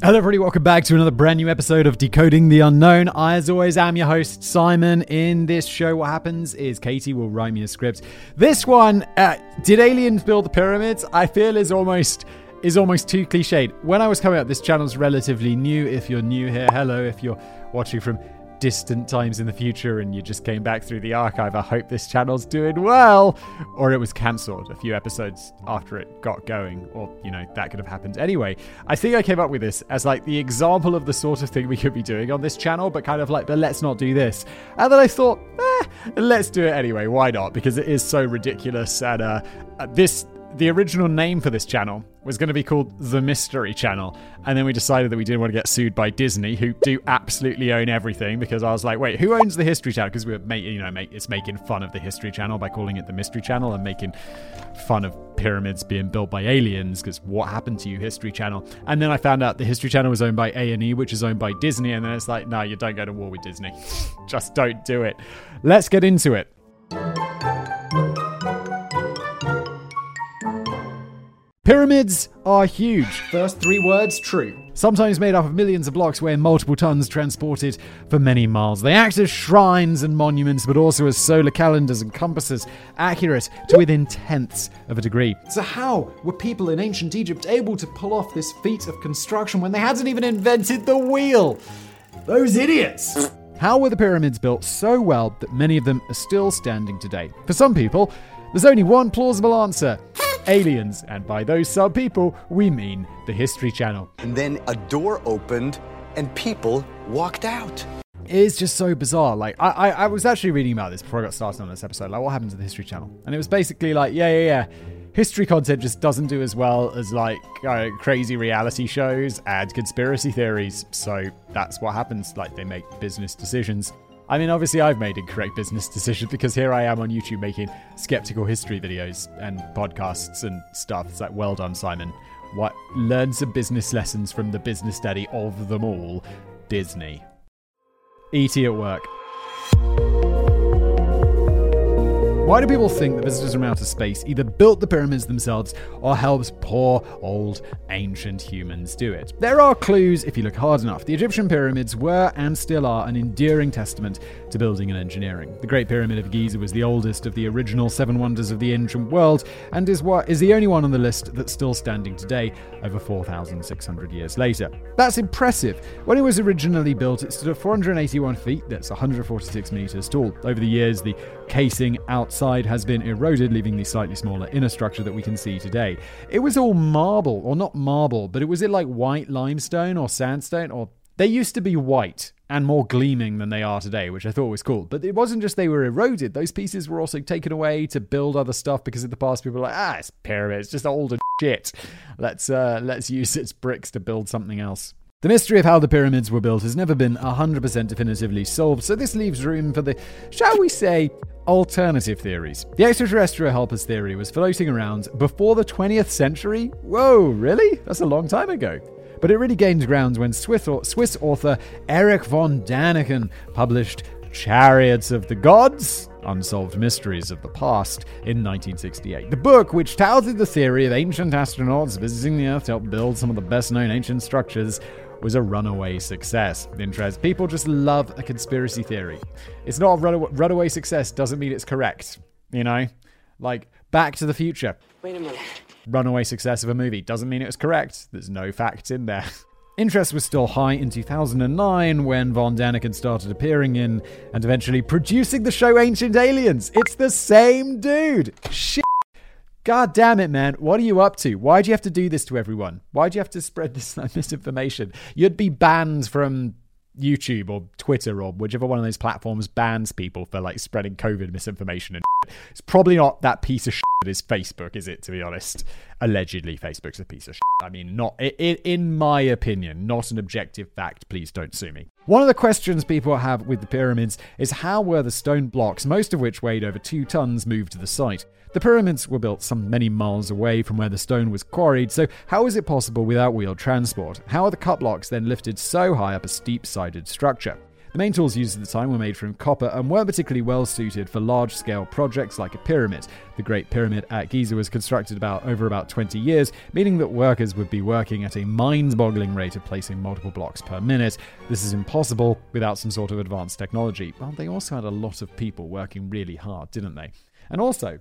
Hello, everybody. Welcome back to another brand new episode of Decoding the Unknown. I, as always, am your host, Simon. In this show, what happens is Katie will write me a script. This one, uh, did aliens build the pyramids? I feel is almost is almost too cliched. When I was coming up, this channel's relatively new. If you're new here, hello. If you're watching from distant times in the future and you just came back through the archive, I hope this channel's doing well. Or it was cancelled a few episodes after it got going, or, you know, that could have happened. Anyway, I think I came up with this as like the example of the sort of thing we could be doing on this channel, but kind of like, but let's not do this. And then I thought, eh, let's do it anyway. Why not? Because it is so ridiculous. And uh, this the original name for this channel was going to be called The Mystery Channel. And then we decided that we didn't want to get sued by Disney, who do absolutely own everything. Because I was like, wait, who owns the History Channel? Because we are making, you know, make, it's making fun of the History Channel by calling it the Mystery Channel and making fun of pyramids being built by aliens. Because what happened to you, History Channel? And then I found out the History Channel was owned by A and E, which is owned by Disney. And then it's like, no, you don't go to war with Disney. Just don't do it. Let's get into it. Pyramids are huge. First three words true. Sometimes made up of millions of blocks weighing multiple tons transported for many miles. They act as shrines and monuments, but also as solar calendars and compasses, accurate to within tenths of a degree. So, how were people in ancient Egypt able to pull off this feat of construction when they hadn't even invented the wheel? Those idiots! How were the pyramids built so well that many of them are still standing today? For some people, there's only one plausible answer aliens, and by those sub people, we mean the History Channel. And then a door opened and people walked out. It's just so bizarre. Like, I, I, I, was actually reading about this before I got started on this episode. Like, what happened to the History Channel? And it was basically like, yeah, yeah, yeah. History content just doesn't do as well as like uh, crazy reality shows and conspiracy theories. So that's what happens. Like, they make business decisions. I mean, obviously, I've made incorrect business decisions because here I am on YouTube making skeptical history videos and podcasts and stuff. It's like, well done, Simon. What learn some business lessons from the business study of them all, Disney. ET at work. Why do people think that visitors from outer space either built the pyramids themselves or helped poor, old, ancient humans do it? There are clues if you look hard enough. The Egyptian pyramids were and still are an enduring testament to building and engineering. The Great Pyramid of Giza was the oldest of the original seven wonders of the ancient world and is what is the only one on the list that's still standing today, over 4,600 years later. That's impressive. When it was originally built, it stood at 481 feet, that's 146 meters tall. Over the years, the casing outside has been eroded, leaving the slightly smaller inner structure that we can see today. It was all marble, or not marble, but it was it like white limestone or sandstone, or they used to be white and more gleaming than they are today, which I thought was cool. But it wasn't just they were eroded; those pieces were also taken away to build other stuff because in the past people were like, ah, it's pyramid, it's just old shit. Let's uh, let's use its bricks to build something else. The mystery of how the pyramids were built has never been 100% definitively solved, so this leaves room for the, shall we say, alternative theories. The extraterrestrial helpers theory was floating around before the 20th century. Whoa, really? That's a long time ago. But it really gained ground when Swiss author Erich von Däniken published Chariots of the Gods Unsolved Mysteries of the Past in 1968. The book, which touted the theory of ancient astronauts visiting the Earth to help build some of the best known ancient structures, was a runaway success. Interest. People just love a conspiracy theory. It's not a runaway, runaway success, doesn't mean it's correct. You know? Like, Back to the Future. Wait a minute. Runaway success of a movie doesn't mean it was correct. There's no facts in there. Interest was still high in 2009 when Von Däniken started appearing in and eventually producing the show Ancient Aliens. It's the same dude. Shit. God damn it, man. What are you up to? Why do you have to do this to everyone? Why do you have to spread this misinformation? You'd be banned from YouTube or Twitter or whichever one of those platforms bans people for like spreading COVID misinformation and shit. it's probably not that piece of shit that is Facebook, is it? To be honest, allegedly Facebook's a piece of shit. I mean, not in, my opinion, not an objective fact. Please don't sue me. One of the questions people have with the pyramids is how were the stone blocks, most of which weighed over two tons, moved to the site? The pyramids were built some many miles away from where the stone was quarried, so how is it possible without wheeled transport? How are the cut blocks then lifted so high up a steep sided structure? The main tools used at the time were made from copper and weren't particularly well suited for large scale projects like a pyramid. The Great Pyramid at Giza was constructed about over about 20 years, meaning that workers would be working at a mind boggling rate of placing multiple blocks per minute. This is impossible without some sort of advanced technology. Well, they also had a lot of people working really hard, didn't they? And also,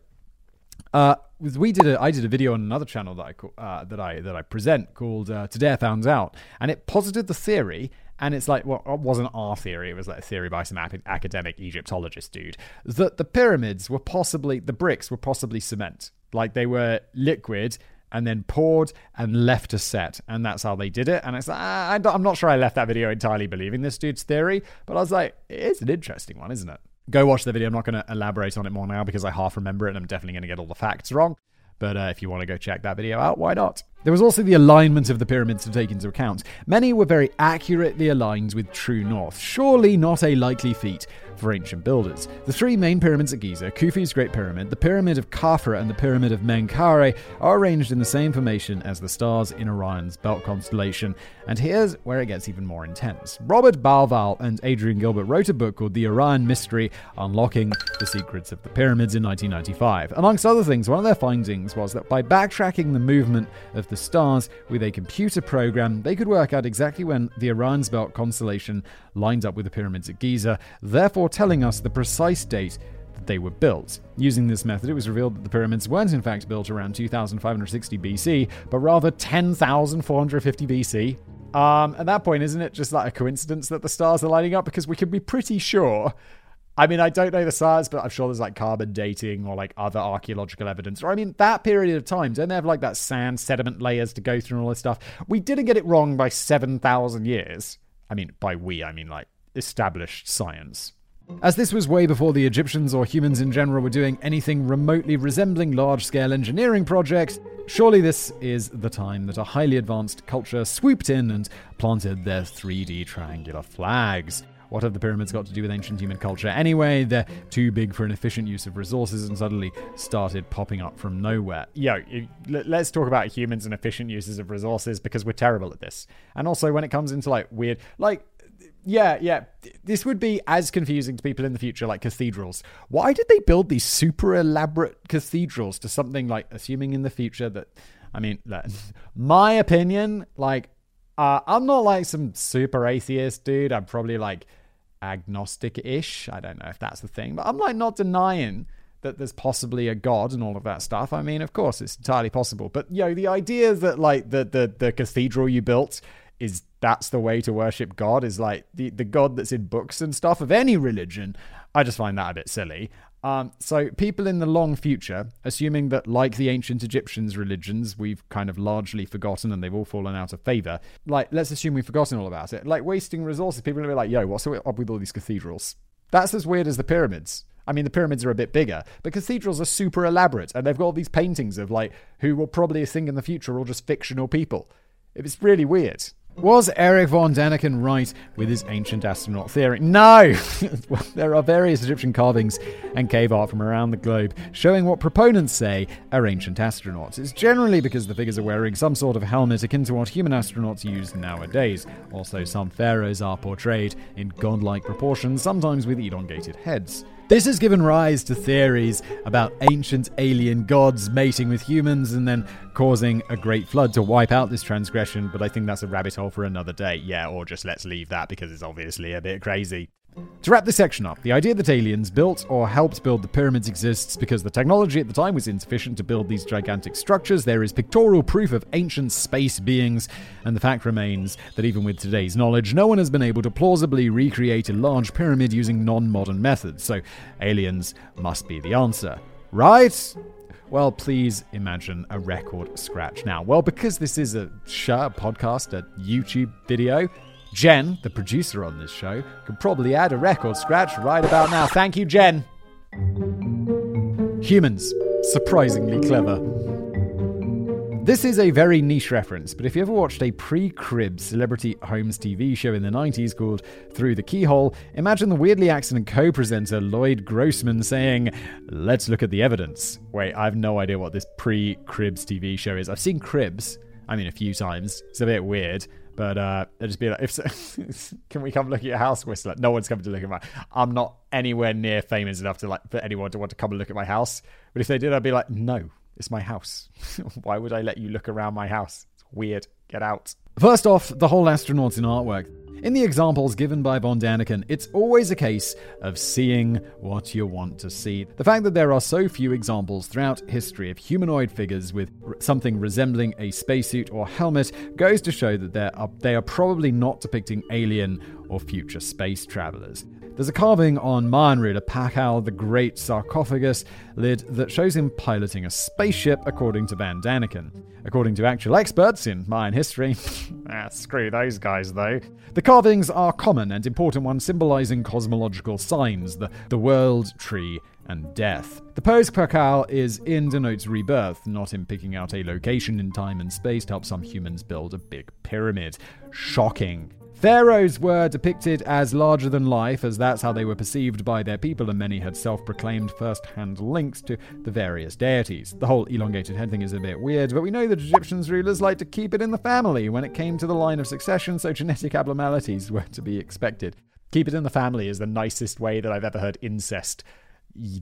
uh, we did a, I did a video on another channel that I uh, that I that I present called uh, Today I Found Out, and it posited the theory and it's like, well, it wasn't our theory, it was like a theory by some academic Egyptologist dude, that the pyramids were possibly, the bricks were possibly cement. Like they were liquid and then poured and left to set. And that's how they did it. And it's like, I'm not sure I left that video entirely believing this dude's theory, but I was like, it's an interesting one, isn't it? Go watch the video. I'm not going to elaborate on it more now because I half remember it and I'm definitely going to get all the facts wrong. But uh, if you want to go check that video out, why not? There was also the alignment of the pyramids to take into account. Many were very accurately aligned with true north, surely not a likely feat for ancient builders. The three main pyramids at Giza, Khufu's Great Pyramid, the Pyramid of Khafra, and the Pyramid of Menkaure, are arranged in the same formation as the stars in Orion's belt constellation. And here's where it gets even more intense. Robert Bauval and Adrian Gilbert wrote a book called The Orion Mystery Unlocking the Secrets of the Pyramids in 1995. Amongst other things, one of their findings was that by backtracking the movement of the stars with a computer program, they could work out exactly when the Orion's belt constellation lined up with the pyramids at Giza, therefore telling us the precise date that they were built. Using this method, it was revealed that the pyramids weren't in fact built around 2560 BC, but rather 10,450 BC. Um, at that point, isn't it just like a coincidence that the stars are lining up? Because we can be pretty sure I mean, I don't know the science, but I'm sure there's like carbon dating or like other archaeological evidence. Or I mean, that period of time, don't they have like that sand sediment layers to go through and all this stuff? We didn't get it wrong by 7,000 years. I mean, by we, I mean like established science. As this was way before the Egyptians or humans in general were doing anything remotely resembling large scale engineering projects, surely this is the time that a highly advanced culture swooped in and planted their 3D triangular flags. What have the pyramids got to do with ancient human culture anyway? They're too big for an efficient use of resources and suddenly started popping up from nowhere. Yo, let's talk about humans and efficient uses of resources because we're terrible at this. And also when it comes into like weird, like, yeah, yeah. This would be as confusing to people in the future, like cathedrals. Why did they build these super elaborate cathedrals to something like, assuming in the future that, I mean, my opinion, like, uh, I'm not like some super atheist dude. I'm probably like agnostic ish. I don't know if that's the thing, but I'm like not denying that there's possibly a god and all of that stuff. I mean, of course, it's entirely possible. But you know, the idea that like the the the cathedral you built is that's the way to worship God is like the the God that's in books and stuff of any religion. I just find that a bit silly. Um, so, people in the long future, assuming that, like the ancient Egyptians' religions, we've kind of largely forgotten and they've all fallen out of favor, like, let's assume we've forgotten all about it. Like, wasting resources, people to be like, yo, what's up with all these cathedrals? That's as weird as the pyramids. I mean, the pyramids are a bit bigger, but cathedrals are super elaborate, and they've got all these paintings of, like, who will probably think in the future are all just fictional people. It's really weird. Was Erich von Däniken right with his ancient astronaut theory? No! there are various Egyptian carvings and cave art from around the globe showing what proponents say are ancient astronauts. It's generally because the figures are wearing some sort of helmet akin to what human astronauts use nowadays. Also, some pharaohs are portrayed in godlike proportions, sometimes with elongated heads. This has given rise to theories about ancient alien gods mating with humans and then causing a great flood to wipe out this transgression, but I think that's a rabbit hole for another day. Yeah, or just let's leave that because it's obviously a bit crazy. To wrap this section up, the idea that aliens built or helped build the pyramids exists because the technology at the time was insufficient to build these gigantic structures. There is pictorial proof of ancient space beings, and the fact remains that even with today's knowledge, no one has been able to plausibly recreate a large pyramid using non modern methods. So, aliens must be the answer. Right? Well, please imagine a record scratch now. Well, because this is a a podcast, a YouTube video, Jen, the producer on this show, could probably add a record scratch right about now. Thank you, Jen. Humans, surprisingly clever. This is a very niche reference, but if you ever watched a pre crib celebrity homes TV show in the 90s called Through the Keyhole, imagine the weirdly accident co presenter Lloyd Grossman saying, Let's look at the evidence. Wait, I have no idea what this pre cribs TV show is. I've seen cribs, I mean, a few times. It's a bit weird. But uh, they'll just be like, if can we come look at your house, Whistler? No one's coming to look at my. I'm not anywhere near famous enough to like for anyone to want to come and look at my house. But if they did, I'd be like, no, it's my house. Why would I let you look around my house? It's weird. Get out. First off, the whole astronauts in artwork. In the examples given by von Daniken, it's always a case of seeing what you want to see. The fact that there are so few examples throughout history of humanoid figures with something resembling a spacesuit or helmet goes to show that are, they are probably not depicting alien or future space travelers. There's a carving on Mayan ruler Pakal the Great sarcophagus lid that shows him piloting a spaceship, according to Van Daniken. According to actual experts in Mayan history, ah, screw those guys though. The carvings are common and important ones symbolizing cosmological signs, the, the world, tree, and death. The pose is in denotes rebirth, not in picking out a location in time and space to help some humans build a big pyramid. Shocking. Pharaohs were depicted as larger than life, as that's how they were perceived by their people, and many had self proclaimed first hand links to the various deities. The whole elongated head thing is a bit weird, but we know that Egyptians' rulers liked to keep it in the family when it came to the line of succession, so genetic abnormalities were to be expected. Keep it in the family is the nicest way that I've ever heard incest.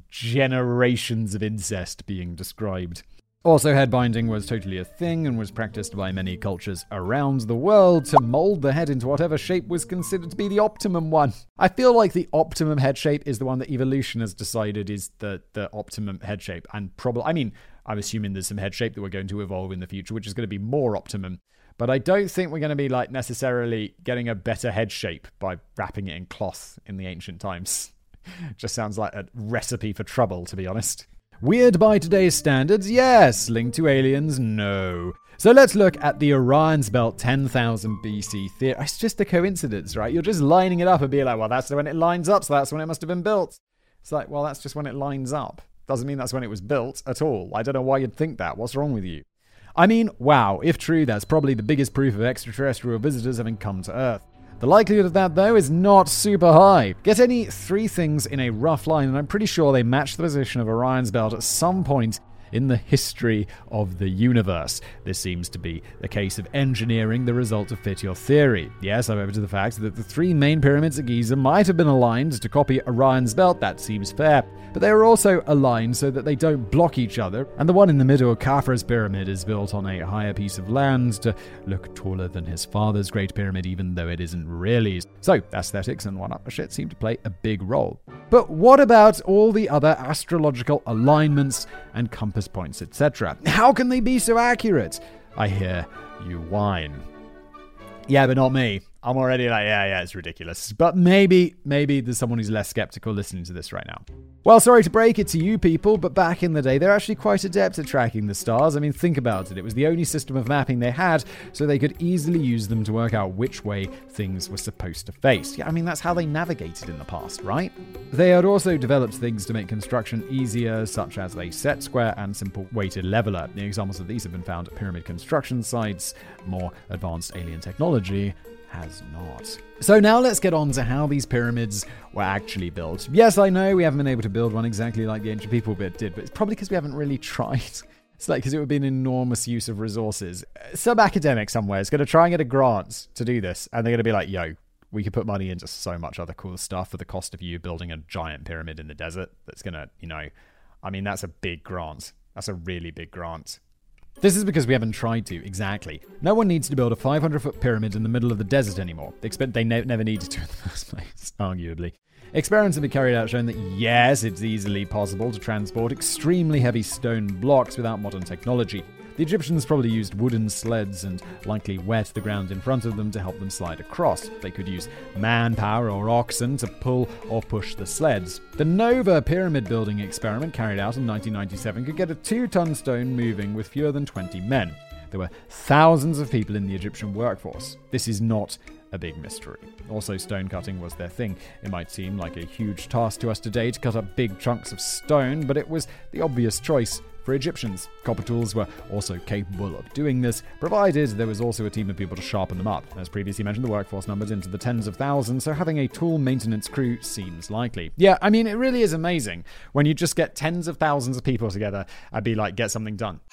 Generations of incest being described. Also, head binding was totally a thing and was practiced by many cultures around the world to mold the head into whatever shape was considered to be the optimum one. I feel like the optimum head shape is the one that evolution has decided is the, the optimum head shape. And probably, I mean, I'm assuming there's some head shape that we're going to evolve in the future, which is going to be more optimum. But I don't think we're going to be like necessarily getting a better head shape by wrapping it in cloth in the ancient times. Just sounds like a recipe for trouble, to be honest. Weird by today's standards? Yes. Linked to aliens? No. So let's look at the Orion's Belt 10,000 BC theory. Oh, it's just a coincidence, right? You're just lining it up and being like, well, that's when it lines up, so that's when it must have been built. It's like, well, that's just when it lines up. Doesn't mean that's when it was built at all. I don't know why you'd think that. What's wrong with you? I mean, wow, if true, that's probably the biggest proof of extraterrestrial visitors having come to Earth. The likelihood of that, though, is not super high. Get any three things in a rough line, and I'm pretty sure they match the position of Orion's belt at some point in the history of the universe. This seems to be a case of engineering the result to fit your theory. Yes, however, to the fact that the three main pyramids at Giza might have been aligned to copy Orion's belt, that seems fair. But they are also aligned so that they don't block each other, and the one in the middle, Khafre's pyramid, is built on a higher piece of land to look taller than his father's Great Pyramid, even though it isn't really. So, aesthetics and one-upmanship seem to play a big role. But what about all the other astrological alignments and compass points, etc.? How can they be so accurate? I hear you whine. Yeah, but not me. I'm already like, yeah, yeah, it's ridiculous. But maybe, maybe there's someone who's less skeptical listening to this right now. Well, sorry to break it to you people, but back in the day, they're actually quite adept at tracking the stars. I mean, think about it. It was the only system of mapping they had, so they could easily use them to work out which way things were supposed to face. Yeah, I mean, that's how they navigated in the past, right? They had also developed things to make construction easier, such as a set square and simple weighted leveler. The examples of these have been found at pyramid construction sites, more advanced alien technology, has not. So now let's get on to how these pyramids were actually built. Yes, I know we haven't been able to build one exactly like the ancient people did, but it's probably because we haven't really tried. It's like because it would be an enormous use of resources. Some academic somewhere is going to try and get a grant to do this, and they're going to be like, "Yo, we could put money into so much other cool stuff for the cost of you building a giant pyramid in the desert." That's going to, you know, I mean, that's a big grant. That's a really big grant. This is because we haven't tried to, exactly. No one needs to build a 500 foot pyramid in the middle of the desert anymore. Expect they ne- never needed to in the first place, arguably. Experiments have been carried out showing that yes, it's easily possible to transport extremely heavy stone blocks without modern technology. The Egyptians probably used wooden sleds and likely wet the ground in front of them to help them slide across. They could use manpower or oxen to pull or push the sleds. The Nova pyramid building experiment carried out in 1997 could get a two ton stone moving with fewer than 20 men. There were thousands of people in the Egyptian workforce. This is not a big mystery. Also, stone cutting was their thing. It might seem like a huge task to us today to cut up big chunks of stone, but it was the obvious choice for Egyptians. Copper tools were also capable of doing this, provided there was also a team of people to sharpen them up. As previously mentioned, the workforce numbers into the tens of thousands, so having a tool maintenance crew seems likely. Yeah, I mean, it really is amazing when you just get tens of thousands of people together and be like, get something done.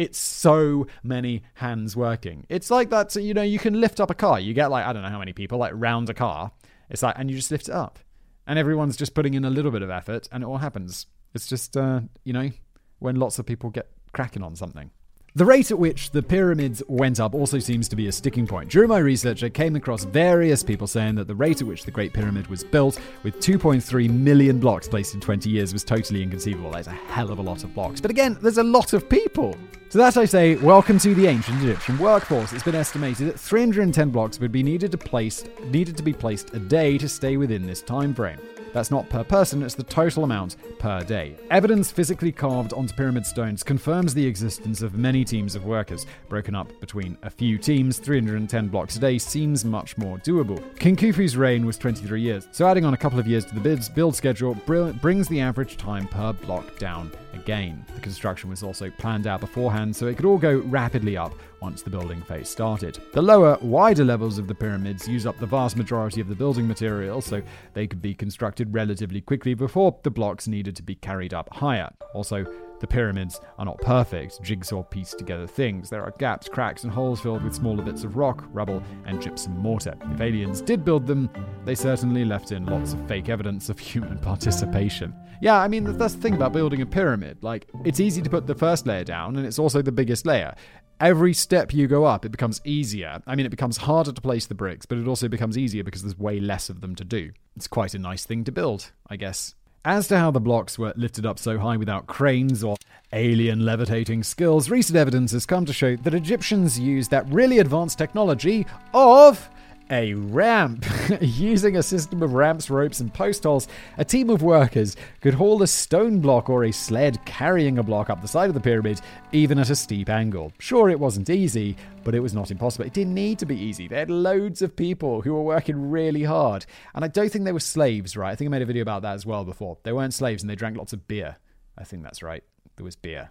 It's so many hands working. It's like that, you know, you can lift up a car. You get like, I don't know how many people, like round a car. It's like, and you just lift it up. And everyone's just putting in a little bit of effort and it all happens. It's just, uh, you know, when lots of people get cracking on something. The rate at which the pyramids went up also seems to be a sticking point. During my research, I came across various people saying that the rate at which the Great Pyramid was built, with 2.3 million blocks placed in 20 years, was totally inconceivable. That's a hell of a lot of blocks. But again, there's a lot of people. To that I say, welcome to the ancient Egyptian workforce. It's been estimated that 310 blocks would be needed to placed needed to be placed a day to stay within this time frame. That's not per person, it's the total amount per day. Evidence physically carved onto pyramid stones confirms the existence of many teams of workers. Broken up between a few teams, 310 blocks a day seems much more doable. King Khufu's reign was 23 years, so adding on a couple of years to the bid's build schedule brings the average time per block down again. The construction was also planned out beforehand so it could all go rapidly up once the building phase started. The lower, wider levels of the pyramids use up the vast majority of the building material, so they could be constructed relatively quickly before the blocks needed to be carried up higher. Also, the pyramids are not perfect, jigsaw pieced together things. There are gaps, cracks, and holes filled with smaller bits of rock, rubble, and gypsum mortar. If aliens did build them, they certainly left in lots of fake evidence of human participation. Yeah, I mean, that's the thing about building a pyramid. Like, it's easy to put the first layer down, and it's also the biggest layer every step you go up, it becomes easier. I mean, it becomes harder to place the bricks, but it also becomes easier because there's way less of them to do. It's quite a nice thing to build, I guess. As to how the blocks were lifted up so high without cranes or alien levitating skills, recent evidence has come to show that Egyptians used that really advanced technology of a ramp. Using a system of ramps, ropes, and post holes, a team of workers could haul a stone block or a sled carrying a block up the side of the pyramid, even at a steep angle. Sure, it wasn't easy, but it was not impossible. It didn't need to be easy. They had loads of people who were working really hard. And I don't think they were slaves, right? I think I made a video about that as well before. They weren't slaves and they drank lots of beer. I think that's right. There was beer.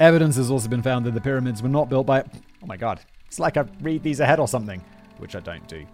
Evidence has also been found that the pyramids were not built by. Oh my god. It's like I read these ahead or something which I don't do.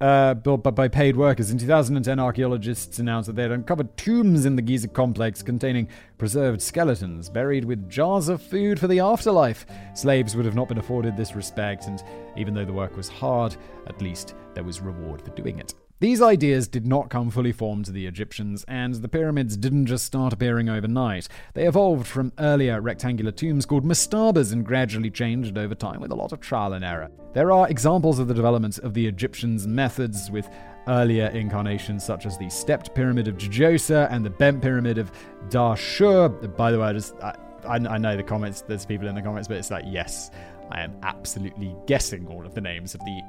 Uh, built by paid workers. In 2010, archaeologists announced that they had uncovered tombs in the Giza complex containing preserved skeletons buried with jars of food for the afterlife. Slaves would have not been afforded this respect, and even though the work was hard, at least there was reward for doing it. These ideas did not come fully formed to the Egyptians, and the pyramids didn't just start appearing overnight. They evolved from earlier rectangular tombs called mastabas and gradually changed over time with a lot of trial and error. There are examples of the development of the Egyptians' methods with earlier incarnations such as the stepped pyramid of Djoser and the bent pyramid of Dahshur. By the way, I just I, I know the comments. There's people in the comments, but it's like yes, I am absolutely guessing all of the names of the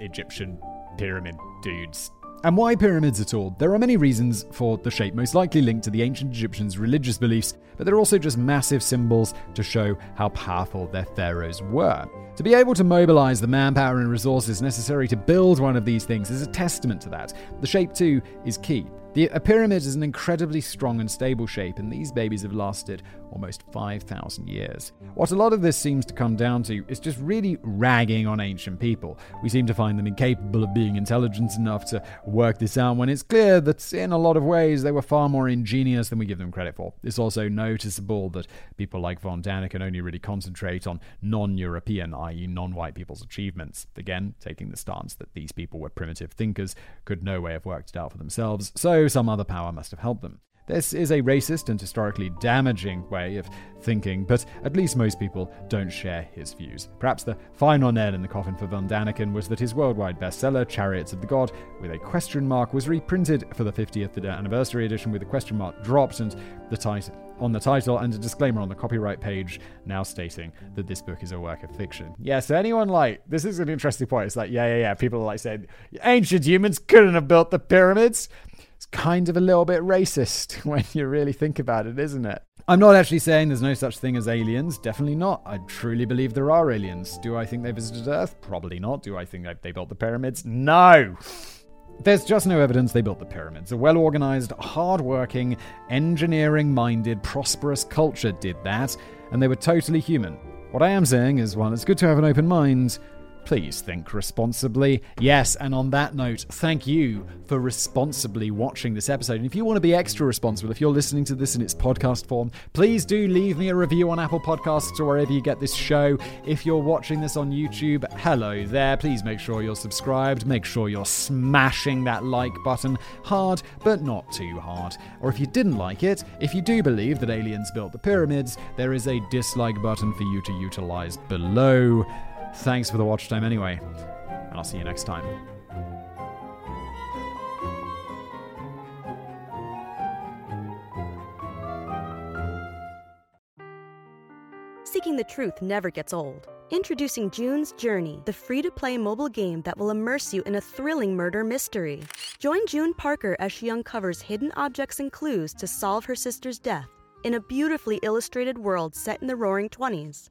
Egyptian pyramid dudes and why pyramids at all? There are many reasons for the shape, most likely linked to the ancient Egyptians' religious beliefs, but they're also just massive symbols to show how powerful their pharaohs were. To be able to mobilize the manpower and resources necessary to build one of these things is a testament to that. The shape, too, is key. The, uh, a pyramid is an incredibly strong and stable shape, and these babies have lasted almost 5,000 years. What a lot of this seems to come down to is just really ragging on ancient people. We seem to find them incapable of being intelligent enough to work this out when it's clear that in a lot of ways they were far more ingenious than we give them credit for. It's also noticeable that people like von Daniken only really concentrate on non European, i.e., non white people's achievements. Again, taking the stance that these people were primitive thinkers, could no way have worked it out for themselves, so some other power must have helped them. This is a racist and historically damaging way of thinking, but at least most people don't share his views. Perhaps the final nail in the coffin for von Daniken was that his worldwide bestseller, Chariots of the God, with a question mark, was reprinted for the 50th anniversary edition with a question mark dropped and the title on the title and a disclaimer on the copyright page now stating that this book is a work of fiction. Yeah, so anyone like this is an interesting point. It's like, yeah, yeah, yeah. People are like saying ancient humans couldn't have built the pyramids. It's kind of a little bit racist when you really think about it, isn't it? I'm not actually saying there's no such thing as aliens. Definitely not. I truly believe there are aliens. Do I think they visited Earth? Probably not. Do I think they built the pyramids? No. There's just no evidence they built the pyramids. A well organized, hard working, engineering minded, prosperous culture did that, and they were totally human. What I am saying is, while it's good to have an open mind, Please think responsibly. Yes, and on that note, thank you for responsibly watching this episode. And if you want to be extra responsible, if you're listening to this in its podcast form, please do leave me a review on Apple Podcasts or wherever you get this show. If you're watching this on YouTube, hello there. Please make sure you're subscribed. Make sure you're smashing that like button hard, but not too hard. Or if you didn't like it, if you do believe that aliens built the pyramids, there is a dislike button for you to utilize below. Thanks for the watch time anyway, and I'll see you next time. Seeking the truth never gets old. Introducing June's Journey, the free to play mobile game that will immerse you in a thrilling murder mystery. Join June Parker as she uncovers hidden objects and clues to solve her sister's death in a beautifully illustrated world set in the roaring 20s.